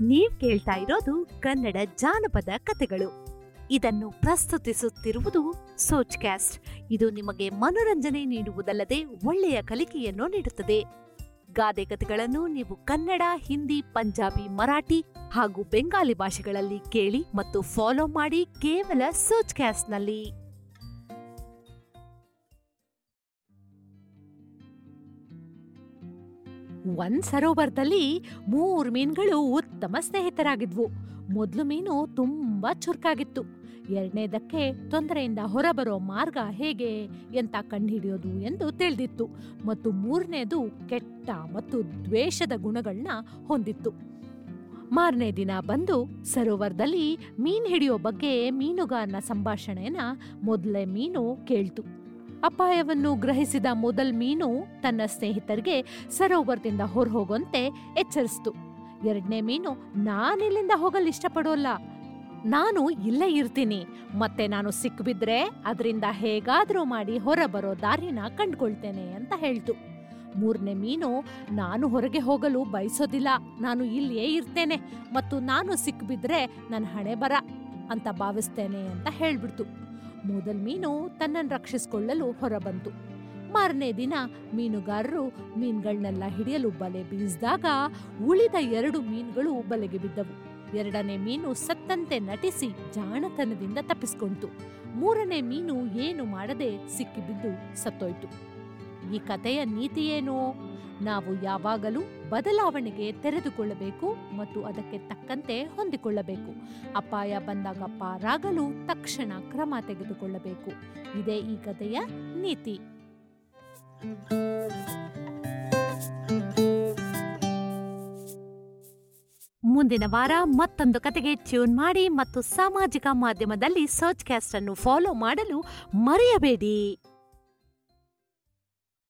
ನೀವ್ ಕೇಳ್ತಾ ಇರೋದು ಕನ್ನಡ ಜಾನಪದ ಕಥೆಗಳು. ಇದನ್ನು ಪ್ರಸ್ತುತಿಸುತ್ತಿರುವುದು ಸೋಚ್ ಕ್ಯಾಸ್ಟ್ ಇದು ನಿಮಗೆ ಮನೋರಂಜನೆ ನೀಡುವುದಲ್ಲದೆ ಒಳ್ಳೆಯ ಕಲಿಕೆಯನ್ನು ನೀಡುತ್ತದೆ. ಗಾದೆ ಕಥೆಗಳನ್ನು ನೀವು ಕನ್ನಡ, ಹಿಂದಿ, ಪಂಜಾಬಿ, ಮರಾಠಿ ಹಾಗೂ ಬೆಂಗಾಲಿ ಭಾಷೆಗಳಲ್ಲಿ ಕೇಳಿ ಮತ್ತು ಫಾಲೋ ಮಾಡಿ ಕೇವಲ ಸೋಚ್ ಕ್ಯಾಸ್ಟ್ನಲ್ಲಿ ಒಂದ್ ಸರೋವರದಲ್ಲಿ ಮೂರು ಮೀನುಗಳು ಉತ್ತಮ ಸ್ನೇಹಿತರಾಗಿದ್ವು. ಮೊದಲು ಮೀನು ತುಂಬಾ ಚುರುಕಾಗಿತ್ತು. ಎರಡನೇದಕ್ಕೆ ತೊಂದರೆಯಿಂದ ಹೊರಬರೋ ಮಾರ್ಗ ಹೇಗೆ ಎಂತ ಕಂಡುಹಿಡಿಯೋದು ಎಂದು ತಿಳಿದಿತ್ತು. ಮತ್ತು ಮೂರನೇದು ಕೆಟ್ಟ ಮತ್ತು ದ್ವೇಷದ ಗುಣಗಳನ್ನ ಹೊಂದಿತ್ತು. ಮಾರನೇ ದಿನ ಬಂದು ಸರೋವರದಲ್ಲಿ ಮೀನ್ ಹಿಡಿಯೋ ಬಗ್ಗೆ ಮೀನುಗಾರನ ಸಂಭಾಷಣೆಯನ್ನ ಮೊದಲೇ ಮೀನು ಕೇಳ್ತು. ಅಪಾಯವನ್ನು ಗ್ರಹಿಸಿದ ಮೊದಲ್ ಮೀನು ತನ್ನ ಸ್ನೇಹಿತರಿಗೆ ಸರೋವರದಿಂದ ಹೊರ ಹೋಗುವಂತೆ ಎಚ್ಚರಿಸ್ತು. ಎರಡನೇ ಮೀನು, ನಾನಿಲ್ಲಿಂದ ಹೋಗಲು ಇಷ್ಟಪಡೋಲ್ಲ. ನಾನು ಇಲ್ಲೇ ಇರ್ತೀನಿ. ಮತ್ತೆ ನಾನು ಸಿಕ್ಕಿಬಿದ್ರೆ ಅದರಿಂದ ಹೇಗಾದ್ರೂ ಮಾಡಿ ಹೊರ ಬರೋ ದಾರಿನ ಕಂಡ್ಕೊಳ್ತೇನೆ ಅಂತ ಹೇಳ್ತು. ಮೂರನೇ ಮೀನು, ನಾನು ಹೊರಗೆ ಹೋಗಲು ಬಯಸೋದಿಲ್ಲ. ನಾನು ಇಲ್ಲಿಯೇ ಇರ್ತೇನೆ. ಮತ್ತು ನಾನು ಸಿಕ್ಕಿಬಿದ್ರೆ ನನ್ನ ಹಣೆ ಬರ ಅಂತ ಭಾವಿಸ್ತೇನೆ ಅಂತ ಹೇಳ್ಬಿಡ್ತು. ಮೊದಲ್ ಮೀನು ತನ್ನನ್ನು ರಕ್ಷಿಸಿಕೊಳ್ಳಲು ಹೊರಬಂತು. ಮಾರನೇ ದಿನ ಮೀನುಗಾರರು ಮೀನುಗಳನ್ನೆಲ್ಲ ಹಿಡಿಯಲು ಬಲೆ ಬೀಸಿದಾಗ ಉಳಿದ ಎರಡು ಮೀನುಗಳು ಬಲೆಗೆ ಬಿದ್ದವು. ಎರಡನೇ ಮೀನು ಸತ್ತಂತೆ ನಟಿಸಿ ಜಾಣತನದಿಂದ ತಪ್ಪಿಸ್ಕೊಂತು. ಮೂರನೇ ಮೀನು ಏನು ಮಾಡದೆ ಸಿಕ್ಕಿಬಿದ್ದು ಸತ್ತೋಯ್ತು. ಈ ಕಥೆಯ ನೀತಿ ನಾವು ಯಾವಾಗಲೂ ಬದಲಾವಣೆಗೆ ತೆರೆದುಕೊಳ್ಳಬೇಕು ಮತ್ತು ಅದಕ್ಕೆ ತಕ್ಕಂತೆ ಹೊಂದಿಕೊಳ್ಳಬೇಕು. ಅಪಾಯ ಬಂದಾಗ ಪಾರಾಗಲು ತಕ್ಷಣ ಕ್ರಮ ತೆಗೆದುಕೊಳ್ಳಬೇಕು. ಇದೇ ಈ ಕಥೆಯ ನೀತಿ. ಮುಂದಿನ ವಾರ ಮತ್ತೊಂದು ಕತೆಗೆ ಟ್ಯೂನ್ ಮಾಡಿ ಮತ್ತು ಸಾಮಾಜಿಕ ಮಾಧ್ಯಮದಲ್ಲಿ ಸರ್ಚ್ ಕ್ಯಾಸ್ಟ್ ಅನ್ನು ಫಾಲೋ ಮಾಡಲು ಮರೆಯಬೇಡಿ.